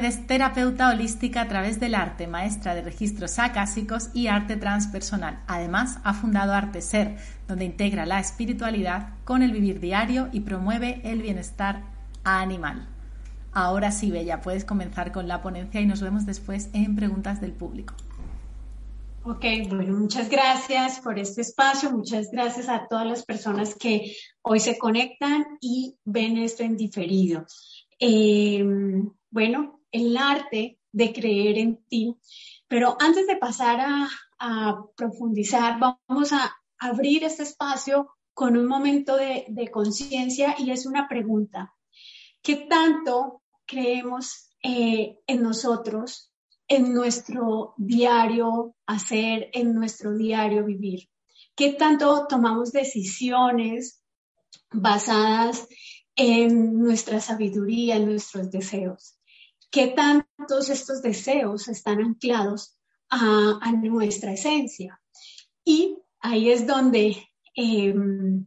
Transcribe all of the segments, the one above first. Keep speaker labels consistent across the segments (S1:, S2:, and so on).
S1: Paredes, terapeuta holística a través del arte, maestra de registros acásicos y arte transpersonal. Además, ha fundado Arte Ser, donde integra la espiritualidad con el vivir diario y promueve el bienestar animal. Ahora sí, Bella, puedes comenzar con la ponencia y nos vemos después en preguntas del público.
S2: Ok, bueno, muchas gracias por este espacio, muchas gracias a todas las personas que hoy se conectan y ven esto en diferido. Eh, bueno, el arte de creer en ti. Pero antes de pasar a, profundizar, vamos a abrir este espacio con un momento de, conciencia y es una pregunta. ¿Qué tanto creemos eh, en nosotros, en nuestro diario hacer, en nuestro diario vivir? ¿Qué tanto tomamos decisiones basadas en nuestra sabiduría, en nuestros deseos? Qué tantos estos deseos están anclados a, nuestra esencia. Y ahí es donde em,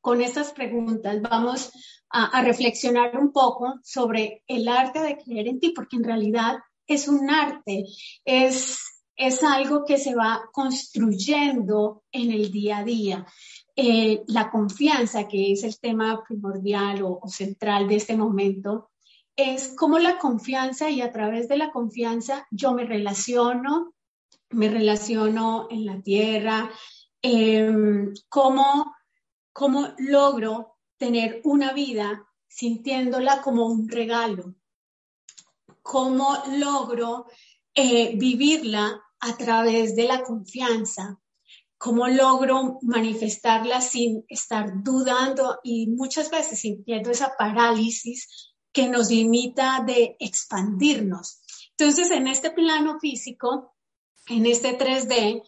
S2: con estas preguntas vamos a, reflexionar un poco sobre el arte de creer en ti, porque en realidad es un arte, es, es algo que se va construyendo en el día a día. Eh, la confianza, que es el tema primordial o central de este momento, es como la confianza y a través de la confianza yo me relaciono, me relaciono en la tierra, em, cómo, logro tener una vida sintiéndola como un regalo, cómo logro eh, vivirla a través de la confianza, cómo logro manifestarla sin estar dudando y muchas veces sintiendo esa parálisis que nos limita de expandirnos. Entonces, en este plano físico, en este 3D,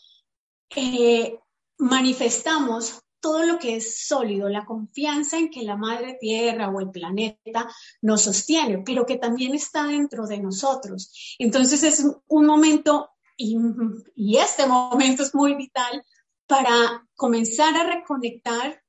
S2: eh, manifestamos todo lo que es sólido, la confianza en que la madre tierra o el planeta nos sostiene, pero que también está dentro de nosotros. Entonces es un momento, y, y este momento es muy vital para comenzar a reconectar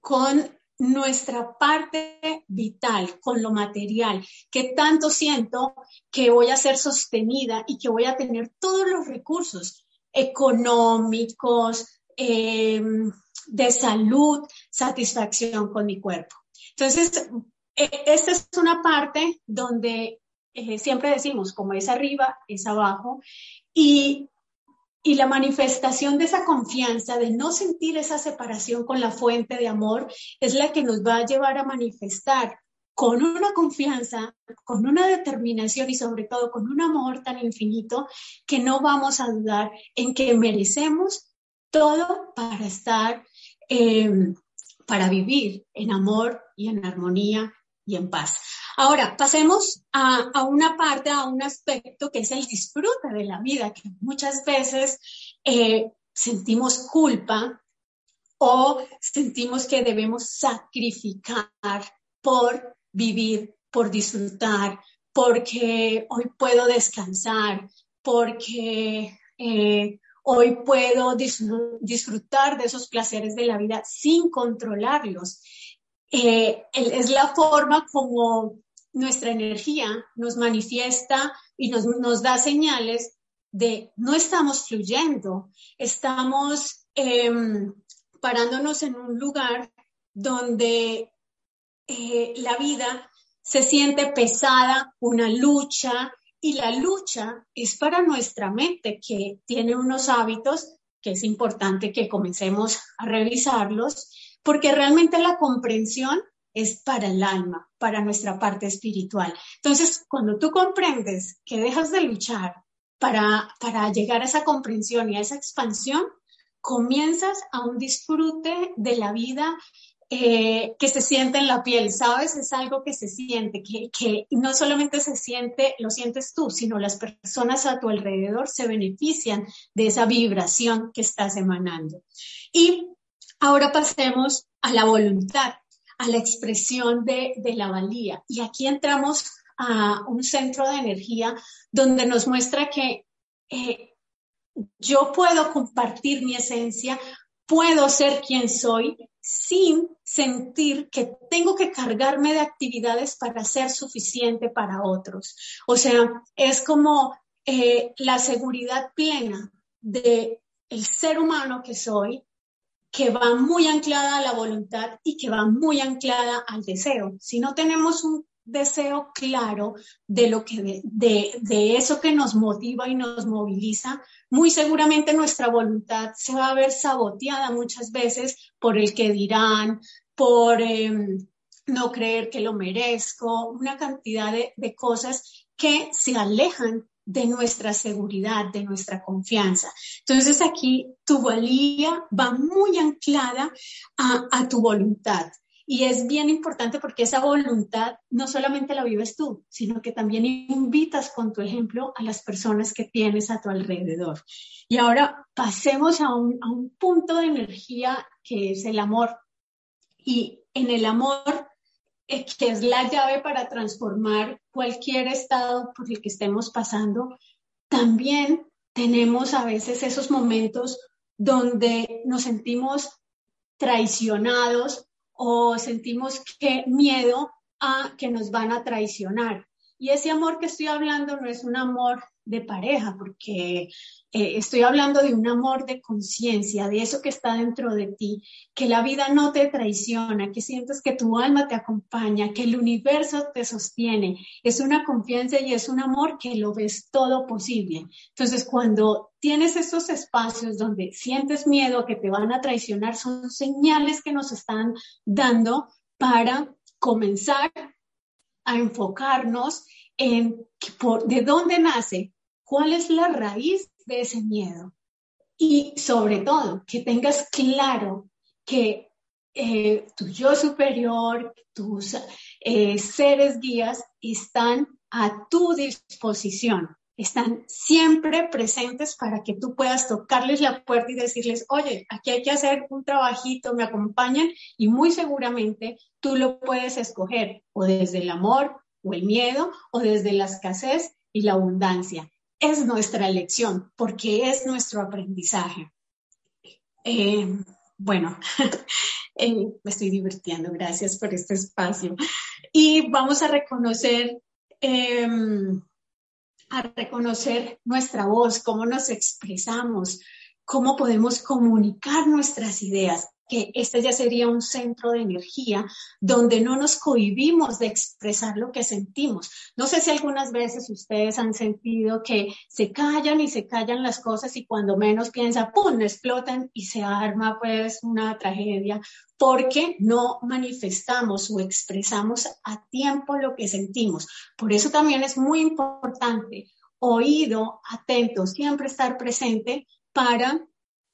S2: con nuestra parte vital con lo material, que tanto siento que voy a ser sostenida y que voy a tener todos los recursos económicos, em, de salud, satisfacción con mi cuerpo. Entonces, e, esta es una parte donde eh, siempre decimos, como es arriba, es abajo, y y la manifestación de esa confianza, de no sentir esa separación con la fuente de amor, es la que nos va a llevar a manifestar con una confianza, con una determinación y sobre todo con un amor tan infinito que no vamos a dudar en que merecemos todo para estar, em, para vivir en amor y en armonía y en paz. Ahora, pasemos a, una parte, a un aspecto que es el disfrute de la vida, que muchas veces eh, sentimos culpa o sentimos que debemos sacrificar por vivir, por disfrutar, porque hoy puedo descansar, porque eh, hoy puedo disfrutar de esos placeres de la vida sin controlarlos. Eh, es la forma como nuestra energía nos manifiesta y nos, da señales de no estamos fluyendo, estamos em, parándonos en un lugar donde eh, la vida se siente pesada, una lucha, y la lucha es para nuestra mente que tiene unos hábitos que es importante que comencemos a revisarlos porque realmente la comprensión es para el alma, para nuestra parte espiritual. Entonces, cuando tú comprendes que dejas de luchar para, para llegar a esa comprensión y a esa expansión, comienzas a un disfrute de la vida eh, que se siente en la piel, ¿sabes? Es algo que se siente, que, que no solamente se siente, lo sientes tú, sino las personas a tu alrededor se benefician de esa vibración que estás emanando. Y Ahora pasemos a la voluntad, a la expresión de, la valía. Y aquí entramos a un centro de energía donde nos muestra que eh, yo puedo compartir mi esencia, puedo ser quien soy sin sentir que tengo que cargarme de actividades para ser suficiente para otros. O sea, es como eh, la seguridad plena de el ser humano que soy, que va muy anclada a la voluntad y que va muy anclada al deseo. Si no tenemos un deseo claro de lo que de, de, eso que nos motiva y nos moviliza, muy seguramente nuestra voluntad se va a ver saboteada muchas veces por el que dirán, por em, no creer que lo merezco, una cantidad de, de cosas que se alejan de nuestra seguridad, de nuestra confianza. Entonces aquí tu valía va muy anclada a, tu voluntad. Y es bien importante porque esa voluntad no solamente la vives tú, sino que también invitas con tu ejemplo a las personas que tienes a tu alrededor. Y ahora pasemos a un, punto de energía que es el amor. Y en el amor, que es la llave para transformar cualquier estado por el que estemos pasando, también tenemos a veces esos momentos donde nos sentimos traicionados o sentimos que miedo a que nos van a traicionar. Y ese amor que estoy hablando no es un amor de pareja, porque eh, estoy hablando de un amor de conciencia, de eso que está dentro de ti, que la vida no te traiciona, que sientes que tu alma te acompaña, que el universo te sostiene. Es una confianza y es un amor que lo ves todo posible. Entonces, cuando tienes esos espacios donde sientes miedo que te van a traicionar, son señales que nos están dando para comenzar a enfocarnos por, de dónde nace cuál es la raíz de ese miedo. Y sobre todo, que tengas claro que eh, tu yo superior, tus eh, seres guías están a tu disposición, están siempre presentes para que tú puedas tocarles la puerta y decirles, oye, aquí hay que hacer un trabajito, me acompañan y muy seguramente tú lo puedes escoger o desde el amor o el miedo o desde la escasez y la abundancia es nuestra elección, porque es nuestro aprendizaje. Eh, bueno, eh, me estoy divirtiendo, gracias por este espacio. Y vamos a reconocer, em, a reconocer nuestra voz, cómo nos expresamos, cómo podemos comunicar nuestras ideas que este ya sería un centro de energía donde no nos cohibimos de expresar lo que sentimos. No sé si algunas veces ustedes han sentido que se callan y se callan las cosas y cuando menos piensa, ¡pum!, explotan y se arma pues una tragedia porque no manifestamos o expresamos a tiempo lo que sentimos. Por eso también es muy importante oído, atento, siempre estar presente para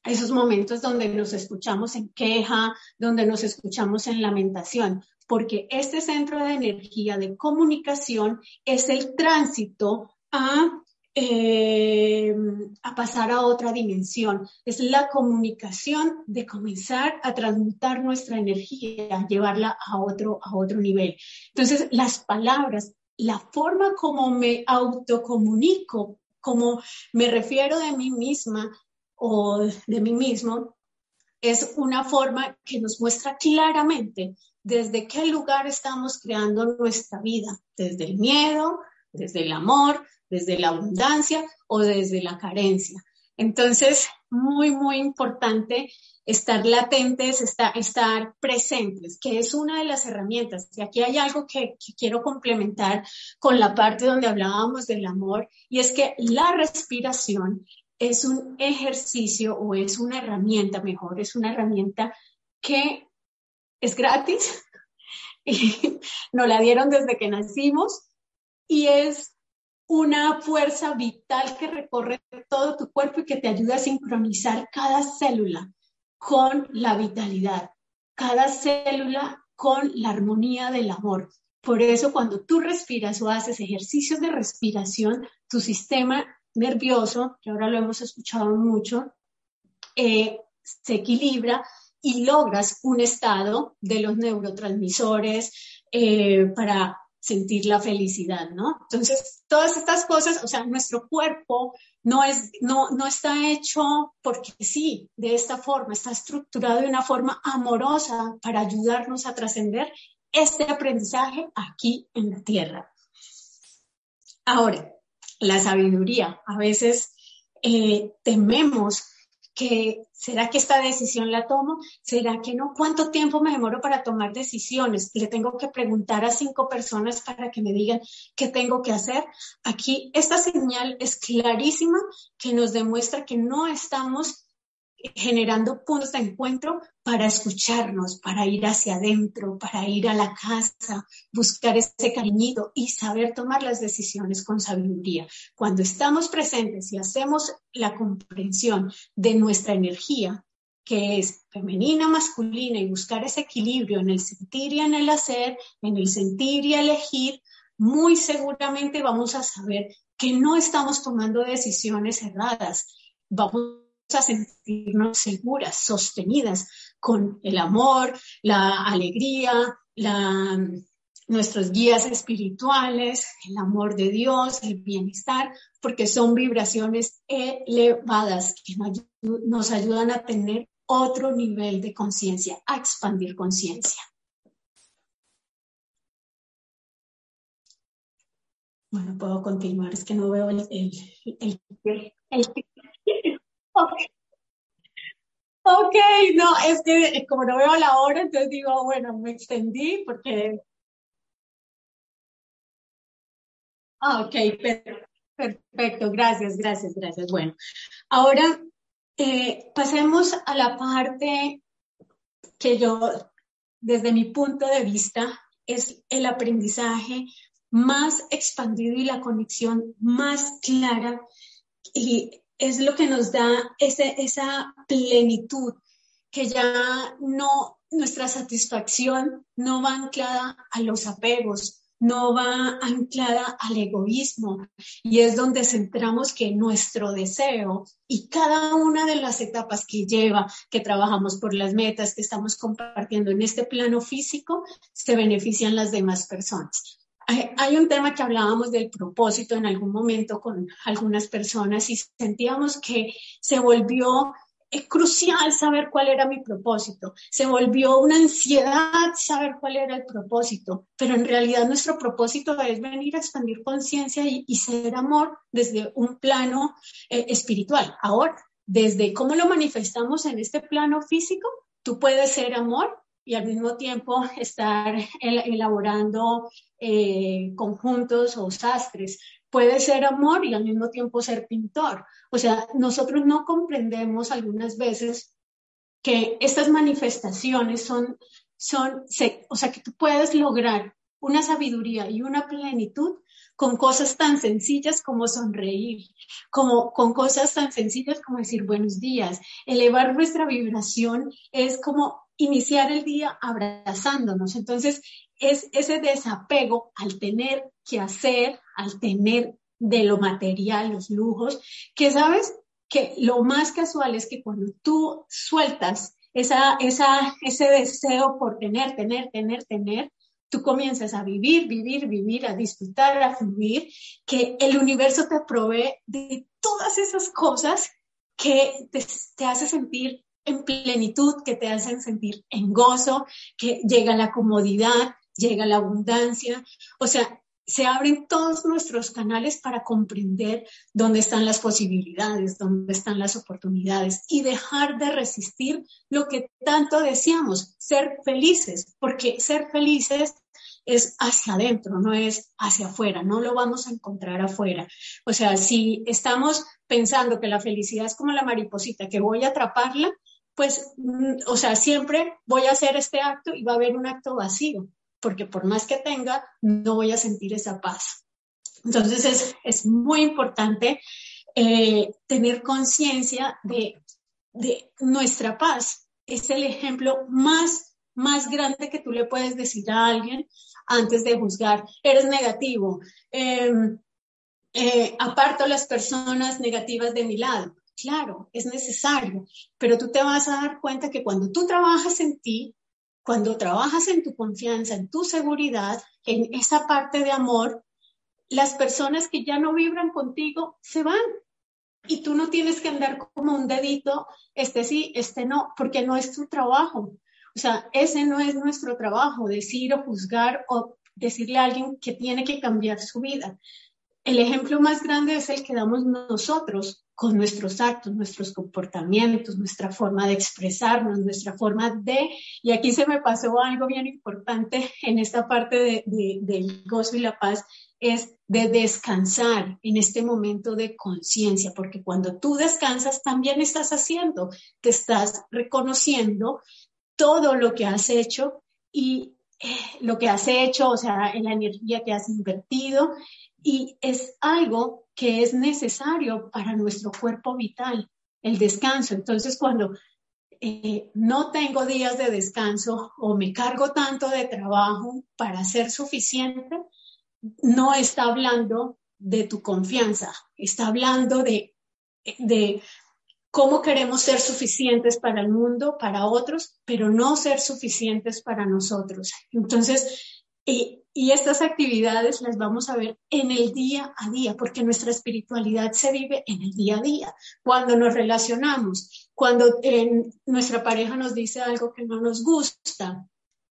S2: esos momentos donde nos escuchamos en queja, donde nos escuchamos en lamentación, porque este centro de energía de comunicación es el tránsito a, eh, a pasar a otra dimensión, es la comunicación de comenzar a transmutar nuestra energía, llevarla a otro, a otro nivel. Entonces, las palabras, la forma como me autocomunico, como me refiero de mí misma, o de mí mismo, es una forma que nos muestra claramente desde qué lugar estamos creando nuestra vida, desde el miedo, desde el amor, desde la abundancia o desde la carencia. Entonces, muy, muy importante estar latentes, estar, presentes, que es una de las herramientas. Y aquí hay algo que quiero complementar con la parte donde hablábamos del amor, y es que la respiración es un ejercicio o es una herramienta, mejor, es una herramienta que es gratis, y nos la dieron desde que nacimos y es una fuerza vital que recorre todo tu cuerpo y que te ayuda a sincronizar cada célula con la vitalidad, cada célula con la armonía del amor. Por eso cuando tú respiras o haces ejercicios de respiración, tu sistema nervioso, que ahora lo hemos escuchado mucho, eh, se equilibra y logras un estado de los neurotransmisores eh, para sentir la felicidad, ¿no? Entonces, todas estas cosas, o sea, nuestro cuerpo no, es, no, no está hecho porque sí, de esta forma, está estructurado de una forma amorosa para ayudarnos a trascender este aprendizaje aquí en la tierra. Ahora, la sabiduría. A veces eh, tememos que, ¿será que esta decisión la tomo? ¿Será que no? ¿Cuánto tiempo me demoro para tomar decisiones? Le tengo que preguntar a cinco personas para que me digan qué tengo que hacer. Aquí esta señal es clarísima que nos demuestra que no estamos generando puntos de encuentro para escucharnos, para ir hacia adentro, para ir a la casa, buscar ese cariñito y saber tomar las decisiones con sabiduría. Cuando estamos presentes y hacemos la comprensión de nuestra energía, que es femenina, masculina, y buscar ese equilibrio en el sentir y en el hacer, en el sentir y elegir, muy seguramente vamos a saber que no estamos tomando decisiones erradas. Vamos a sentirnos seguras, sostenidas con el amor, la alegría, nuestros guías espirituales, el amor de Dios, el bienestar, porque son vibraciones elevadas que nos ayudan a tener otro nivel de conciencia, a expandir conciencia. Bueno, puedo continuar, es que no veo el, el, Ok, no, es que como no veo la hora, entonces digo, bueno, me extendí porque... Ah, ok, perfecto, gracias, gracias, gracias. Bueno, ahora eh, pasemos a la parte que yo, desde mi punto de vista, es el aprendizaje más expandido y la conexión más clara y es lo que nos da ese, esa plenitud, que ya no, nuestra satisfacción no va anclada a los apegos, no va anclada al egoísmo y es donde centramos que nuestro deseo y cada una de las etapas que lleva, que trabajamos por las metas que estamos compartiendo en este plano físico, se benefician las demás personas. Hay, un tema que hablábamos del propósito en algún momento con algunas personas y sentíamos que se volvió eh, crucial saber cuál era mi propósito. Se volvió una ansiedad saber cuál era el propósito, pero en realidad nuestro propósito es venir a expandir conciencia y, ser amor desde un plano eh, espiritual. Ahora, desde cómo lo manifestamos en este plano físico, tú puedes ser amor y al mismo tiempo estar elaborando eh, conjuntos o sastres. Puede ser amor y al mismo tiempo ser pintor. O sea, nosotros no comprendemos algunas veces que estas manifestaciones son, son, o sea, que tú puedes lograr una sabiduría y una plenitud con cosas tan sencillas como sonreír, como con cosas tan sencillas como decir buenos días. Elevar nuestra vibración es como iniciar el día abrazándonos. Entonces, es ese desapego al tener que hacer, al tener de lo material, los lujos, que sabes que lo más casual es que cuando tú sueltas esa, esa, ese deseo por tener, tener, tener, tener, tú comienzas a vivir, vivir, vivir, a disfrutar, a fluir, que el universo te provee de todas esas cosas que te, te hace sentir en plenitud, que te hacen sentir en gozo, que llega la comodidad, llega la abundancia. O sea, se abren todos nuestros canales para comprender dónde están las posibilidades, dónde están las oportunidades y dejar de resistir lo que tanto deseamos, ser felices, porque ser felices es hacia adentro, no es hacia afuera, no lo vamos a encontrar afuera. O sea, si estamos pensando que la felicidad es como la mariposita, que voy a atraparla, pues, mm, o sea, siempre voy a hacer este acto y va a haber un acto vacío, porque por más que tenga, no voy a sentir esa paz. Entonces, es, muy importante eh, tener conciencia de, nuestra paz. Es el ejemplo más, más grande que tú le puedes decir a alguien antes de juzgar. Eres negativo. Em, eh, aparto las personas negativas de mi lado. Claro, es necesario, pero tú te vas a dar cuenta que cuando tú trabajas en ti, cuando trabajas en tu confianza, en tu seguridad, en esa parte de amor, las personas que ya no vibran contigo se van. Y tú no tienes que andar como un dedito, este sí, este no, porque no es tu trabajo. O sea, ese no es nuestro trabajo, decir o juzgar o decirle a alguien que tiene que cambiar su vida. El ejemplo más grande es el que damos nosotros con nuestros actos, nuestros comportamientos, nuestra forma de expresarnos, nuestra forma de... Y aquí se me pasó algo bien importante en esta parte de, del gozo y la paz, es de descansar en este momento de conciencia, porque cuando tú descansas también estás haciendo, te estás reconociendo todo lo que has hecho y eh, lo que has hecho, o sea, en la energía que has invertido y es algo que es necesario para nuestro cuerpo vital, el descanso. Entonces, cuando eh, no tengo días de descanso o me cargo tanto de trabajo para ser suficiente, no está hablando de tu confianza, está hablando de, de cómo queremos ser suficientes para el mundo, para otros, pero no ser suficientes para nosotros. Entonces, y, estas actividades las vamos a ver en el día a día, porque nuestra espiritualidad se vive en el día a día. Cuando nos relacionamos, cuando nuestra pareja nos dice algo que no nos gusta,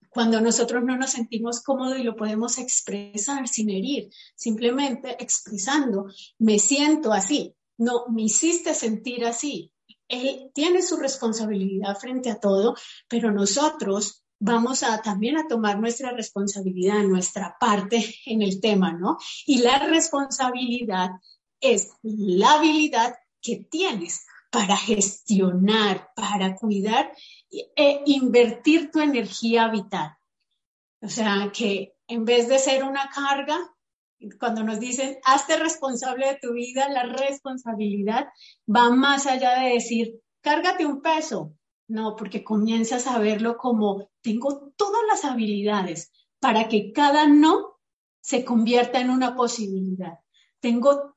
S2: cuando nosotros no nos sentimos cómodos y lo podemos expresar sin herir, simplemente expresando, me siento así, no, me hiciste sentir así. Él tiene su responsabilidad frente a todo, pero nosotros vamos a también a tomar nuestra responsabilidad, nuestra parte en el tema, ¿no? Y la responsabilidad es la habilidad que tienes para gestionar, para cuidar e invertir tu energía vital. O sea, que en vez de ser una carga, cuando nos dicen, hazte responsable de tu vida, la responsabilidad va más allá de decir, cárgate un peso, no, porque comienzas a verlo como tengo todas las habilidades para que cada no se convierta en una posibilidad. Tengo,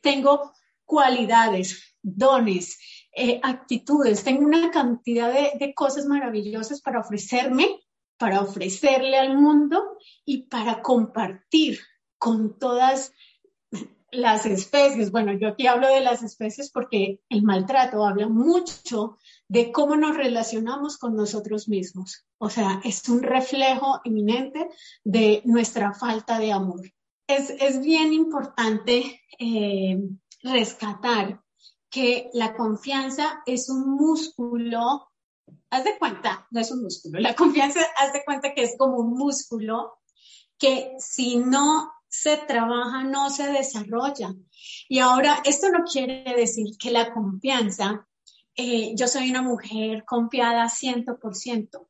S2: tengo cualidades, dones, eh, actitudes, tengo una cantidad de, de cosas maravillosas para ofrecerme, para ofrecerle al mundo y para compartir con todas las especies. Bueno, yo aquí hablo de las especies porque el maltrato habla mucho de cómo nos relacionamos con nosotros mismos. O sea, es un reflejo eminente de nuestra falta de amor. Es, bien importante eh, rescatar que la confianza es un músculo, haz de cuenta, no es un músculo, la confianza, haz de cuenta que es como un músculo que si no se trabaja, no se desarrolla. Y ahora, esto no quiere decir que la confianza eh, yo soy una mujer confiada 100%.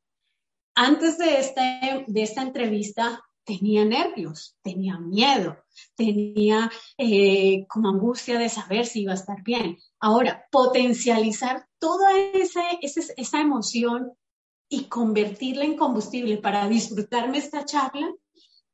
S2: Antes de esta, de esta entrevista tenía nervios, tenía miedo, tenía eh, como angustia de saber si iba a estar bien. Ahora, potencializar toda esa, esa, esa emoción y convertirla en combustible para disfrutarme esta charla,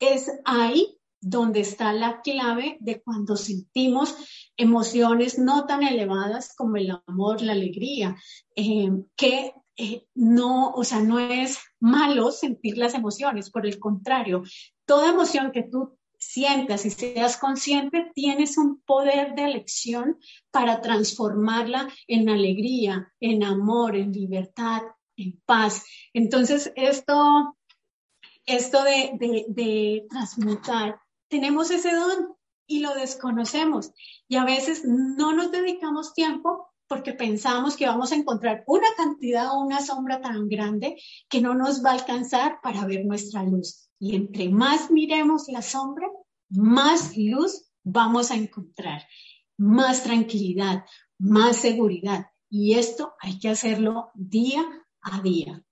S2: es ahí donde está la clave de cuando sentimos emociones no tan elevadas como el amor, la alegría, eh, que eh, no, o sea, no es malo sentir las emociones, por el contrario, toda emoción que tú sientas y seas consciente, tienes un poder de elección para transformarla en alegría, en amor, en libertad, en paz. Entonces, esto, esto de, de transmutar tenemos ese don y lo desconocemos. Y a veces no nos dedicamos tiempo porque pensamos que vamos a encontrar una cantidad o una sombra tan grande que no nos va a alcanzar para ver nuestra luz. Y entre más miremos la sombra, más luz vamos a encontrar, más tranquilidad, más seguridad. Y esto hay que hacerlo día a día.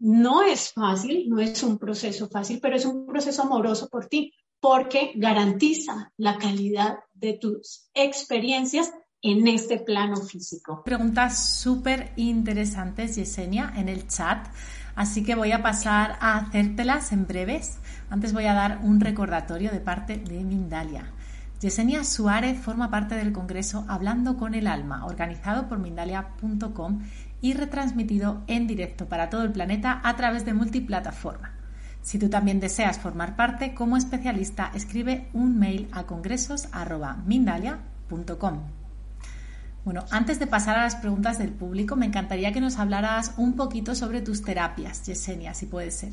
S2: No es fácil, no es un proceso fácil, pero es un proceso amoroso por ti, porque garantiza la calidad de tus experiencias en este plano físico.
S1: Preguntas súper interesantes, Yesenia, en el chat, así que voy a pasar a hacértelas en breves. Antes voy a dar un recordatorio de parte de Mindalia. Yesenia Suárez forma parte del Congreso Hablando con el Alma, organizado por Mindalia.com y retransmitido en directo para todo el planeta a través de multiplataforma. Si tú también deseas formar parte como especialista, escribe un mail a congresos.mindalia.com. Bueno, antes de pasar a las preguntas del público, me encantaría que nos hablaras un poquito sobre tus terapias, Yesenia, si puede ser.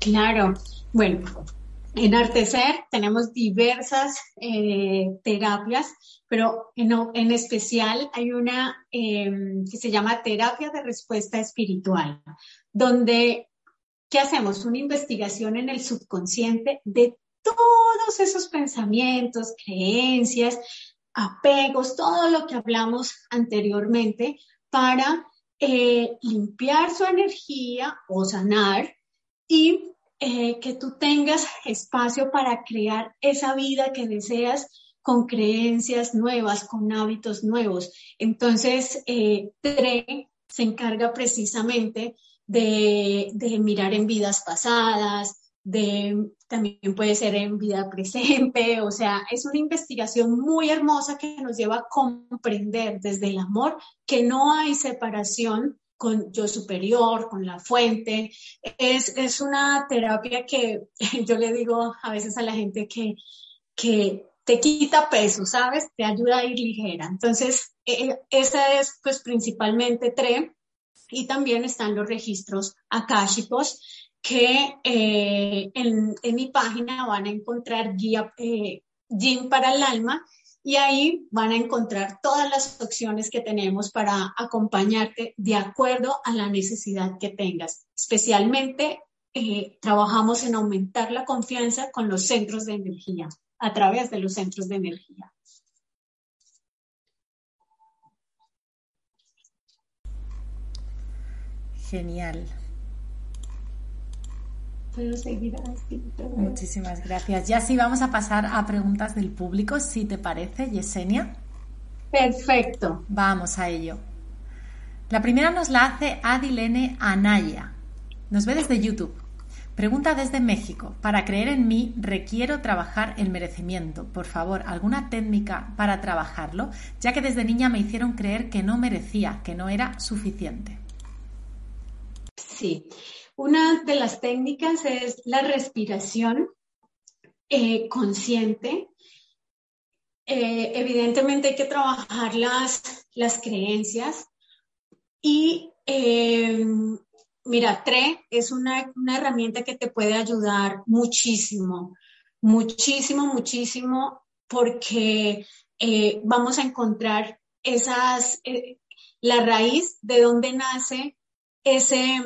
S2: Claro, bueno, en Artecer tenemos diversas eh, terapias, pero en, especial hay una em, que se llama terapia de respuesta espiritual, donde, ¿qué hacemos? Una investigación en el subconsciente de todos esos pensamientos, creencias, apegos, todo lo que hablamos anteriormente para eh, limpiar su energía o sanar y eh, que tú tengas espacio para crear esa vida que deseas con creencias nuevas, con hábitos nuevos. Entonces, eh, TRE se encarga precisamente de, mirar en vidas pasadas, de también puede ser en vida presente, o sea, es una investigación muy hermosa que nos lleva a comprender desde el amor que no hay separación con yo superior, con la fuente. Es, es una terapia que yo le digo a veces a la gente que, que te quita peso, ¿sabes? Te ayuda a ir ligera. Entonces, e, esa es pues principalmente TRE y también están los registros akáshicos que eh, en, mi página van a encontrar guía eh, para el alma y ahí van a encontrar todas las opciones que tenemos para acompañarte de acuerdo a la necesidad que tengas. Especialmente eh, trabajamos en aumentar la confianza con los centros de energía, a través de los centros de energía.
S1: Genial. Muchísimas gracias. Ya sí vamos a pasar a preguntas del público, si te parece, Yesenia.
S2: Perfecto.
S1: Vamos a ello. La primera nos la hace Adilene Anaya. Nos ve desde YouTube. Pregunta desde México. Para creer en mí requiero trabajar el merecimiento. Por favor, ¿alguna técnica para trabajarlo? Ya que desde niña me hicieron creer que no merecía, que no era suficiente.
S2: Sí. Una de las técnicas es la respiración eh, consciente. Eh, evidentemente hay que trabajar las, las creencias y eh, mira, TRE es una, herramienta que te puede ayudar muchísimo, muchísimo, muchísimo, porque vamos a encontrar esas, la raíz de donde nace ese,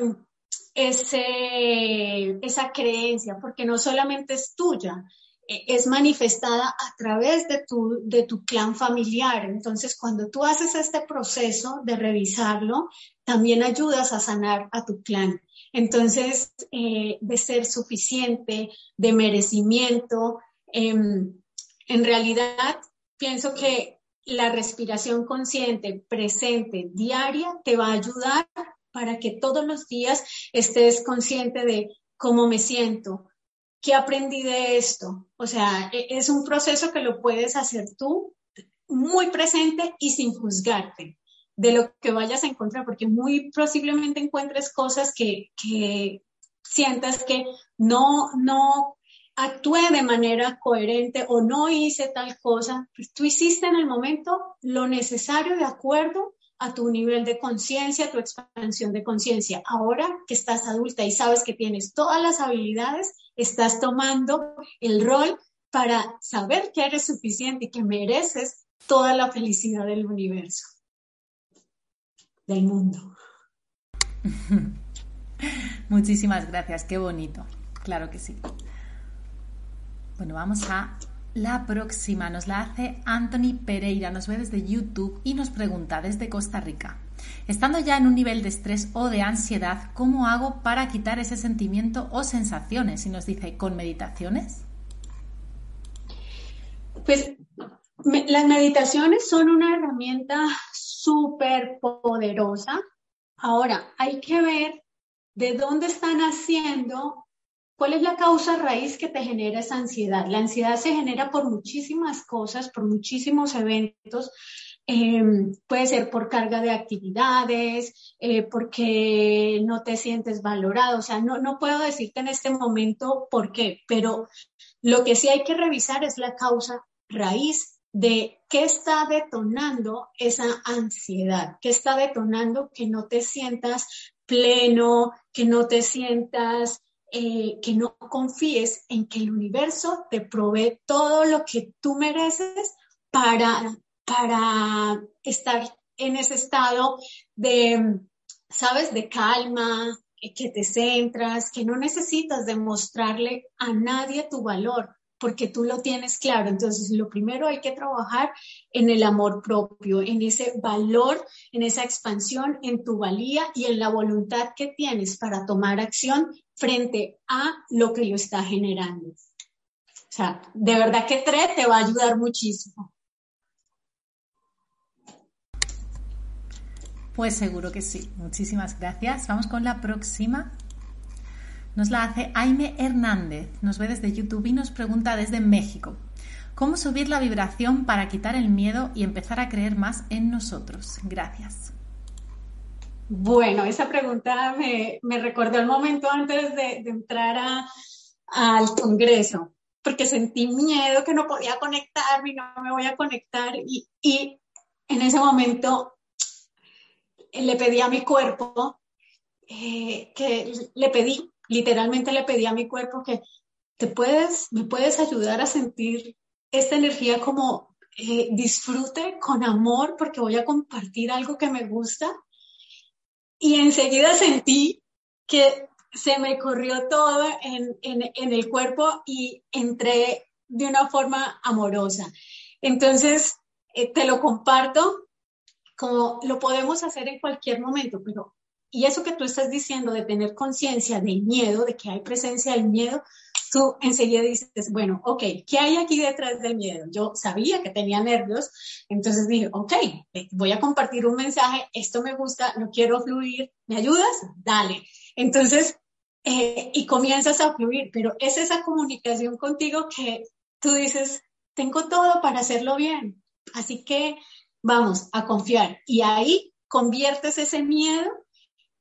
S2: esa creencia, porque no solamente es tuya, e, es manifestada a través de tu, de tu clan familiar. Entonces, cuando tú haces este proceso de revisarlo, también ayudas a sanar a tu clan. Entonces, eh, de ser suficiente, de merecimiento, em, en realidad pienso que la respiración consciente, presente, diaria, te va a ayudar para que todos los días estés consciente de cómo me siento, qué aprendí de esto. O sea, e, es un proceso que lo puedes hacer tú muy presente y sin juzgarte de lo que vayas a encontrar, porque muy posiblemente encuentres cosas que, que sientas que no, no actué de manera coherente o no hice tal cosa. Pues tú hiciste en el momento lo necesario de acuerdo a tu nivel de conciencia, tu expansión de conciencia. Ahora que estás adulta y sabes que tienes todas las habilidades, estás tomando el rol para saber que eres suficiente y que mereces toda la felicidad del universo, del mundo.
S1: Muchísimas gracias, qué bonito. Claro que sí. Bueno, vamos a la próxima nos la hace Anthony Pereira, nos ve desde YouTube y nos pregunta desde Costa Rica. Estando ya en un nivel de estrés o de ansiedad, ¿cómo hago para quitar ese sentimiento o sensaciones? Y nos dice, ¿con meditaciones?
S2: Pues las meditaciones son una herramienta súper poderosa. Ahora, hay que ver de dónde están haciendo ¿Cuál es la causa raíz que te genera esa ansiedad? La ansiedad se genera por muchísimas cosas, por muchísimos eventos. Em, puede ser por carga de actividades, eh, porque no te sientes valorado. O sea, no, no puedo decirte en este momento por qué, pero lo que sí hay que revisar es la causa raíz de qué está detonando esa ansiedad, qué está detonando que no te sientas pleno, que no te sientas eh, que no confíes en que el universo te provee todo lo que tú mereces para, para estar en ese estado de, ¿sabes?, de calma, que te centras, que no necesitas demostrarle a nadie tu valor, porque tú lo tienes claro. Entonces, lo primero hay que trabajar en el amor propio, en ese valor, en esa expansión, en tu valía y en la voluntad que tienes para tomar acción frente a lo que lo está generando. O sea, de verdad que TRE te va a ayudar muchísimo.
S1: Pues seguro que sí. Muchísimas gracias. Vamos con la próxima. Nos la hace Aime Hernández, nos ve desde YouTube y nos pregunta desde México. ¿Cómo subir la vibración para quitar el miedo y empezar a creer más en nosotros? Gracias.
S2: Bueno, esa pregunta me, recordó el momento antes de, entrar al Congreso, porque sentí miedo que no podía conectarme y no me voy a conectar. Y, y en ese momento le pedí a mi cuerpo eh, que le pedí literalmente le pedí a mi cuerpo que te puedes, me puedes ayudar a sentir esta energía como eh, disfrute con amor porque voy a compartir algo que me gusta. Y enseguida sentí que se me corrió todo en, el cuerpo y entré de una forma amorosa. Entonces, eh, te lo comparto como lo podemos hacer en cualquier momento, pero y eso que tú estás diciendo de tener conciencia del miedo, de que hay presencia del miedo, tú enseguida dices, bueno, ok, ¿qué hay aquí detrás del miedo? Yo sabía que tenía nervios, entonces dije, ok, voy a compartir un mensaje, esto me gusta, no quiero fluir, ¿me ayudas? Dale. Entonces, eh, y comienzas a fluir, pero es esa comunicación contigo que tú dices, tengo todo para hacerlo bien, así que vamos a confiar. Y ahí conviertes ese miedo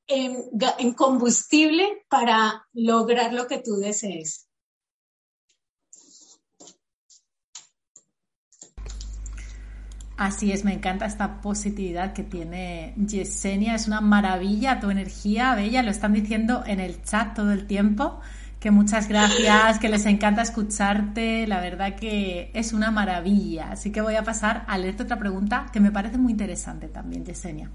S2: en, combustible para lograr lo que tú desees.
S1: Así es, me encanta esta positividad que tiene Yesenia, es una maravilla tu energía, bella, lo están diciendo en el chat todo el tiempo, que muchas gracias, que les encanta escucharte, la verdad que es una maravilla. Así que voy a pasar a leerte otra pregunta que me parece muy interesante también, Yesenia.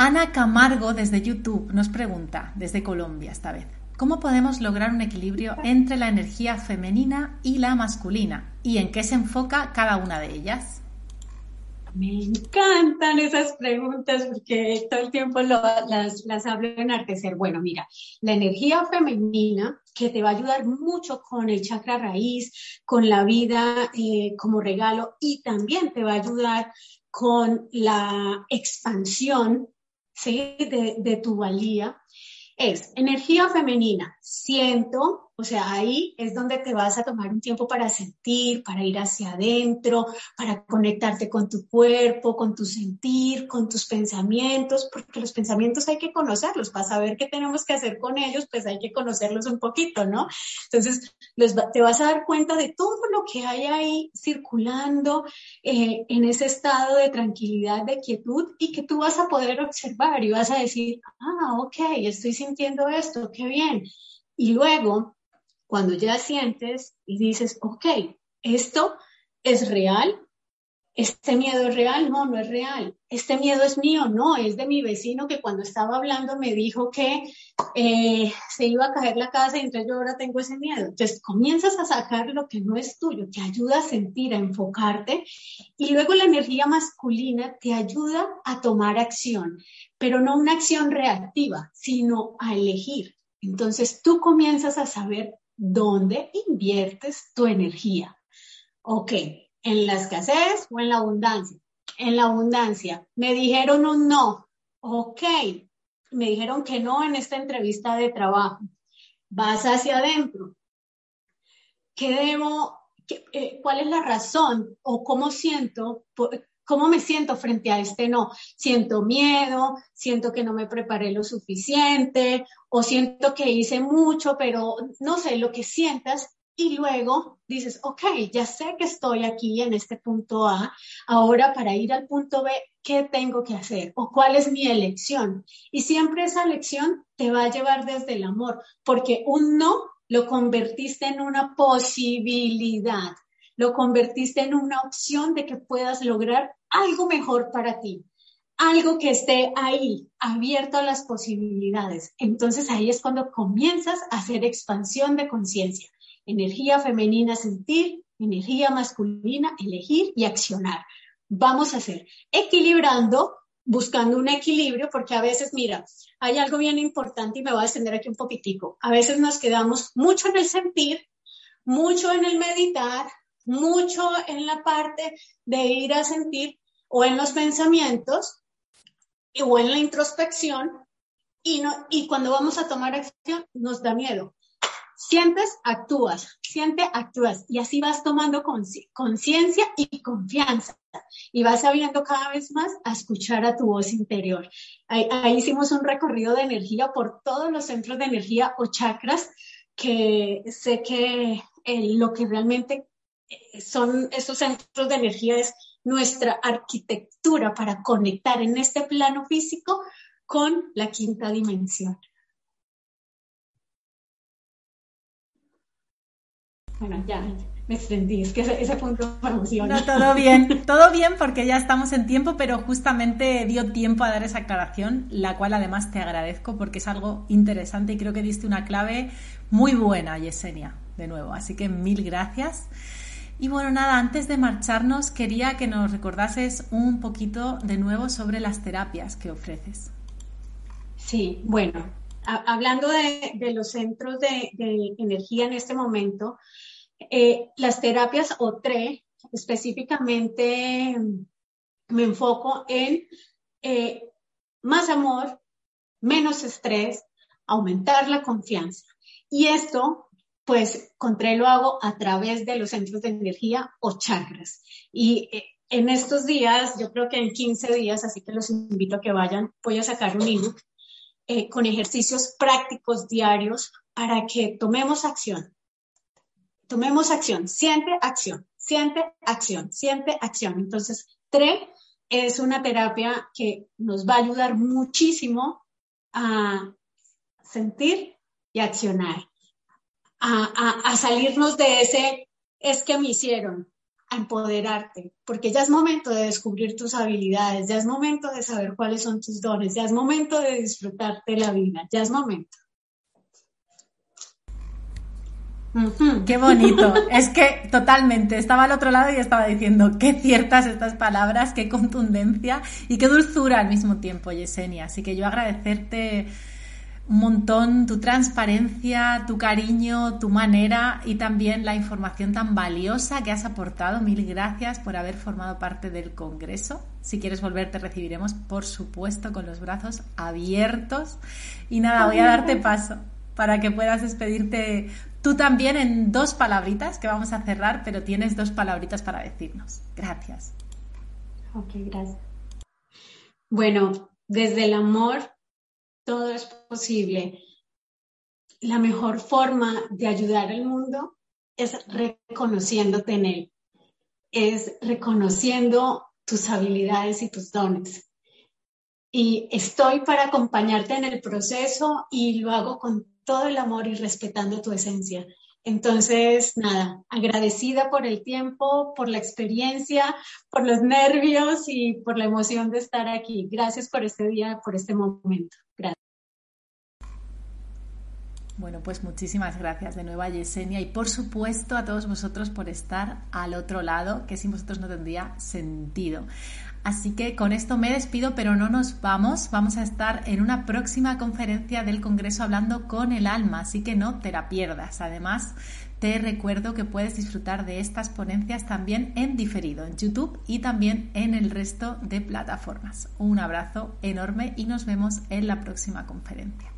S1: Ana Camargo desde YouTube nos pregunta, desde Colombia esta vez, ¿cómo podemos lograr un equilibrio entre la energía femenina y la masculina? ¿Y en qué se enfoca cada una de ellas?
S2: Me encantan esas preguntas porque todo el tiempo las, las hablo en Arteser. Bueno, mira, la energía femenina que te va a ayudar mucho con el chakra raíz, con la vida eh, como regalo y también te va a ayudar con la expansión ¿sí? de, de tu valía, es energía femenina. Siento, o sea, ahí es donde te vas a tomar un tiempo para sentir, para ir hacia adentro, para conectarte con tu cuerpo, con tu sentir, con tus pensamientos, porque los pensamientos hay que conocerlos. Para saber qué tenemos que hacer con ellos, pues hay que conocerlos un poquito, ¿no? Entonces, te vas a dar cuenta de todo lo que hay ahí circulando eh, en ese estado de tranquilidad, de quietud, y que tú vas a poder observar y vas a decir, ah, ok, estoy sintiendo esto, qué bien. Y luego cuando ya sientes y dices, ok, esto es real, este miedo es real, no, no es real, este miedo es mío, no, es de mi vecino que cuando estaba hablando me dijo que eh, se iba a caer la casa y entonces yo ahora tengo ese miedo. Entonces comienzas a sacar lo que no es tuyo, te ayuda a sentir, a enfocarte y luego la energía masculina te ayuda a tomar acción, pero no una acción reactiva, sino a elegir. Entonces tú comienzas a saber ¿dónde inviertes tu energía? Ok, ¿en la escasez o en la abundancia? En la abundancia. Me dijeron un no. Ok, me dijeron que no en esta entrevista de trabajo. Vas hacia adentro. ¿Qué debo, eh, cuál es la razón o cómo siento, cómo me siento frente a este no? Siento miedo, siento que no me preparé lo suficiente o siento que hice mucho, pero no sé, lo que sientas y luego dices, ok, ya sé que estoy aquí en este punto A, ahora para ir al punto B, ¿qué tengo que hacer? ¿O cuál es mi elección? Y siempre esa elección te va a llevar desde el amor, porque un no lo convertiste en una posibilidad, lo convertiste en una opción de que puedas lograr algo mejor para ti, algo que esté ahí, abierto a las posibilidades. Entonces ahí es cuando comienzas a hacer expansión de conciencia energía femenina sentir, energía masculina elegir y accionar. Vamos a hacer equilibrando, buscando un equilibrio, porque a veces, mira, hay algo bien importante y me voy a extender aquí un poquitico. A veces nos quedamos mucho en el sentir, mucho en el meditar, mucho en la parte de ir a sentir o en los pensamientos o en la introspección y, no, y cuando vamos a tomar acción nos da miedo. Sientes, actúas, siente, actúas. Y así vas tomando conciencia y confianza. Y vas sabiendo cada vez más a escuchar a tu voz interior. Ahí, hicimos un recorrido de energía por todos los centros de energía o chakras que sé que eh, lo que realmente son esos centros de energía es nuestra arquitectura para conectar en este plano físico con la quinta dimensión. Bueno, ya me extendí, es que ese, punto me.
S1: No, todo bien, todo bien porque ya estamos en tiempo, pero justamente dio tiempo a dar esa aclaración, la cual además te agradezco porque es algo interesante y creo que diste una clave muy buena, Yesenia, de nuevo. Así que mil gracias. Y bueno, nada, antes de marcharnos, quería que nos recordases un poquito de nuevo sobre las terapias que ofreces.
S2: Sí, bueno, hablando de, los centros de, energía en este momento, eh, las terapias OTRE específicamente me enfoco en eh, más amor, menos estrés, aumentar la confianza. Y esto, pues, contra lo hago a través de los centros de energía o chakras. Y eh, en estos días, yo creo que en 15 días, así que los invito a que vayan, voy a sacar un ebook con ejercicios prácticos diarios para que tomemos acción. Tomemos acción, siente acción, siente acción, siente acción. Entonces, TRE es una terapia que nos va a ayudar muchísimo a sentir y accionar, a, salirnos de ese es que me hicieron, a empoderarte, porque ya es momento de descubrir tus habilidades, ya es momento de saber cuáles son tus dones, ya es momento de disfrutarte la vida, ya es momento.
S1: Qué bonito. Es que totalmente, estaba al otro lado y estaba diciendo qué ciertas estas palabras, qué contundencia y qué dulzura al mismo tiempo, Yesenia. Así que yo agradecerte un montón tu transparencia, tu cariño, tu manera y también la información tan valiosa que has aportado. Mil gracias por haber formado parte del Congreso. Si quieres volver, te recibiremos, por supuesto, con los brazos abiertos. Y nada, voy a darte paso para que puedas despedirte Tú también en dos palabritas que vamos a cerrar, pero tienes dos palabritas para decirnos. Gracias.
S2: Ok, gracias. Bueno, desde el amor todo es posible. La mejor forma de ayudar al mundo es reconociéndote en él, es reconociendo tus habilidades y tus dones. Y estoy para acompañarte en el proceso y lo hago con todo el amor y respetando tu esencia. Entonces, nada, agradecida por el tiempo, por la experiencia, por los nervios y por la emoción de estar aquí. Gracias por este día, por este momento.
S1: Bueno, pues muchísimas gracias de nuevo a Yesenia y por supuesto a todos vosotros por estar al otro lado, que sin vosotros no tendría sentido. Así que con esto me despido, pero no nos vamos. Vamos a estar en una próxima conferencia del Congreso hablando con el alma, así que no te la pierdas. Además, Te recuerdo que puedes disfrutar de estas ponencias también en diferido, en YouTube y también en el resto de plataformas. Un abrazo enorme y nos vemos en la próxima conferencia.